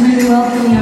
Really well for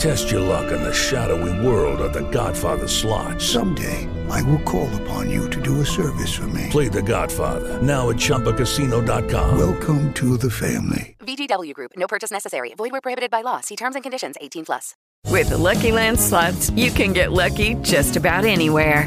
Test your luck in the shadowy world of The Godfather slot. Someday, I will call upon you to do a service for me. Play The Godfather now at ChumbaCasino.com. Welcome to the family. VGW Group. No purchase necessary. Void where prohibited by law. See terms and conditions. 18 plus. With the Lucky Land slots, you can get lucky just about anywhere.